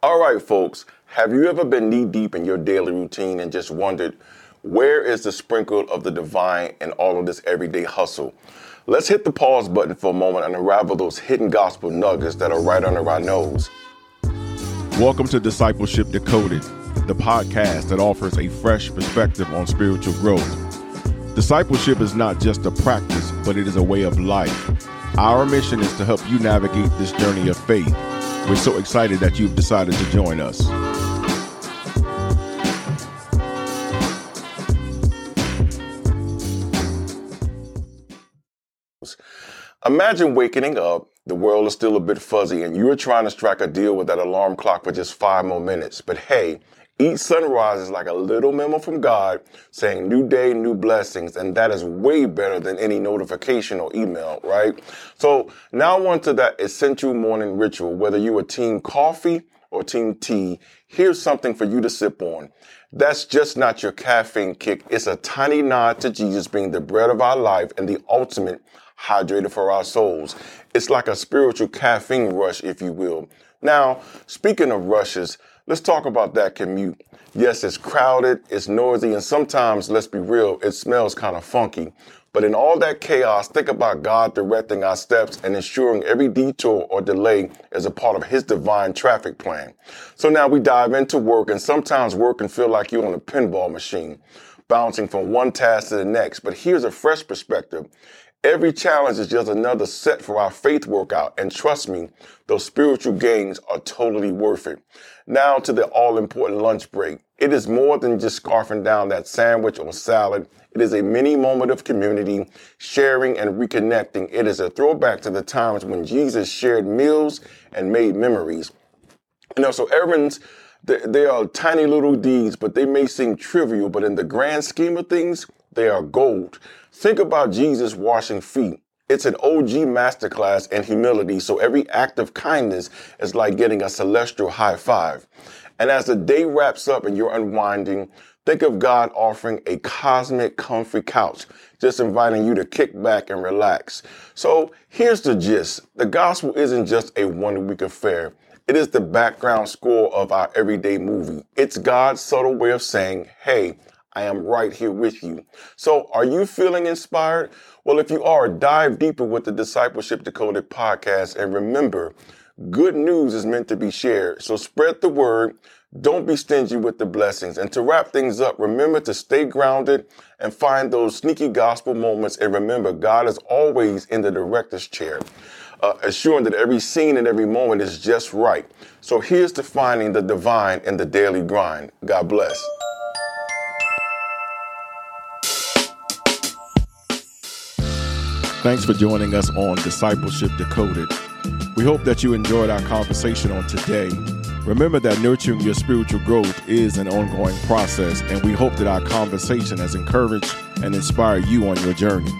All right, folks, have you ever been knee deep in your daily routine and just wondered, where is the sprinkle of the divine in all of this everyday hustle? Let's hit the pause button for a moment and unravel those hidden gospel nuggets that are right under our nose. Welcome to Discipleship Decoded, the podcast that offers a fresh perspective on spiritual growth. Discipleship is not just a practice, but it is a way of life. Our mission is to help you navigate this journey of faith we're so excited that you've decided to join us. Imagine waking up, the world is still a bit fuzzy, and you're trying to strike a deal with that alarm clock for just five more minutes. But hey, each sunrise is like a little memo from God saying new day, new blessings. And that is way better than any notification or email, right? So now on to that essential morning ritual. Whether you are team coffee or team tea, here's something for you to sip on. That's just not your caffeine kick. It's a tiny nod to Jesus being the bread of our life and the ultimate hydrator for our souls. It's like a spiritual caffeine rush, if you will. Now, speaking of rushes, Let's talk about that commute. Yes, it's crowded, it's noisy, and sometimes, let's be real, it smells kind of funky. But in all that chaos, think about God directing our steps and ensuring every detour or delay is a part of His divine traffic plan. So now we dive into work, and sometimes work can feel like you're on a pinball machine, bouncing from one task to the next. But here's a fresh perspective. Every challenge is just another set for our faith workout. And trust me, those spiritual gains are totally worth it. Now to the all important lunch break. It is more than just scarfing down that sandwich or salad. It is a mini moment of community, sharing and reconnecting. It is a throwback to the times when Jesus shared meals and made memories. You know, so errands, they are tiny little deeds, but they may seem trivial, but in the grand scheme of things, they are gold. Think about Jesus washing feet. It's an OG masterclass in humility, so every act of kindness is like getting a celestial high five. And as the day wraps up and you're unwinding, think of God offering a cosmic comfy couch, just inviting you to kick back and relax. So here's the gist. The gospel isn't just a one week affair. It is the background score of our everyday movie. It's God's subtle way of saying, hey, I am right here with you. So, are you feeling inspired? Well, if you are, dive deeper with the Discipleship Decoded podcast. And remember, good news is meant to be shared. So, spread the word. Don't be stingy with the blessings. And to wrap things up, remember to stay grounded and find those sneaky gospel moments. And remember, God is always in the director's chair, uh, assuring that every scene and every moment is just right. So, here's to finding the divine in the daily grind. God bless. Thanks for joining us on Discipleship Decoded. We hope that you enjoyed our conversation on today. Remember that nurturing your spiritual growth is an ongoing process, and we hope that our conversation has encouraged and inspired you on your journey.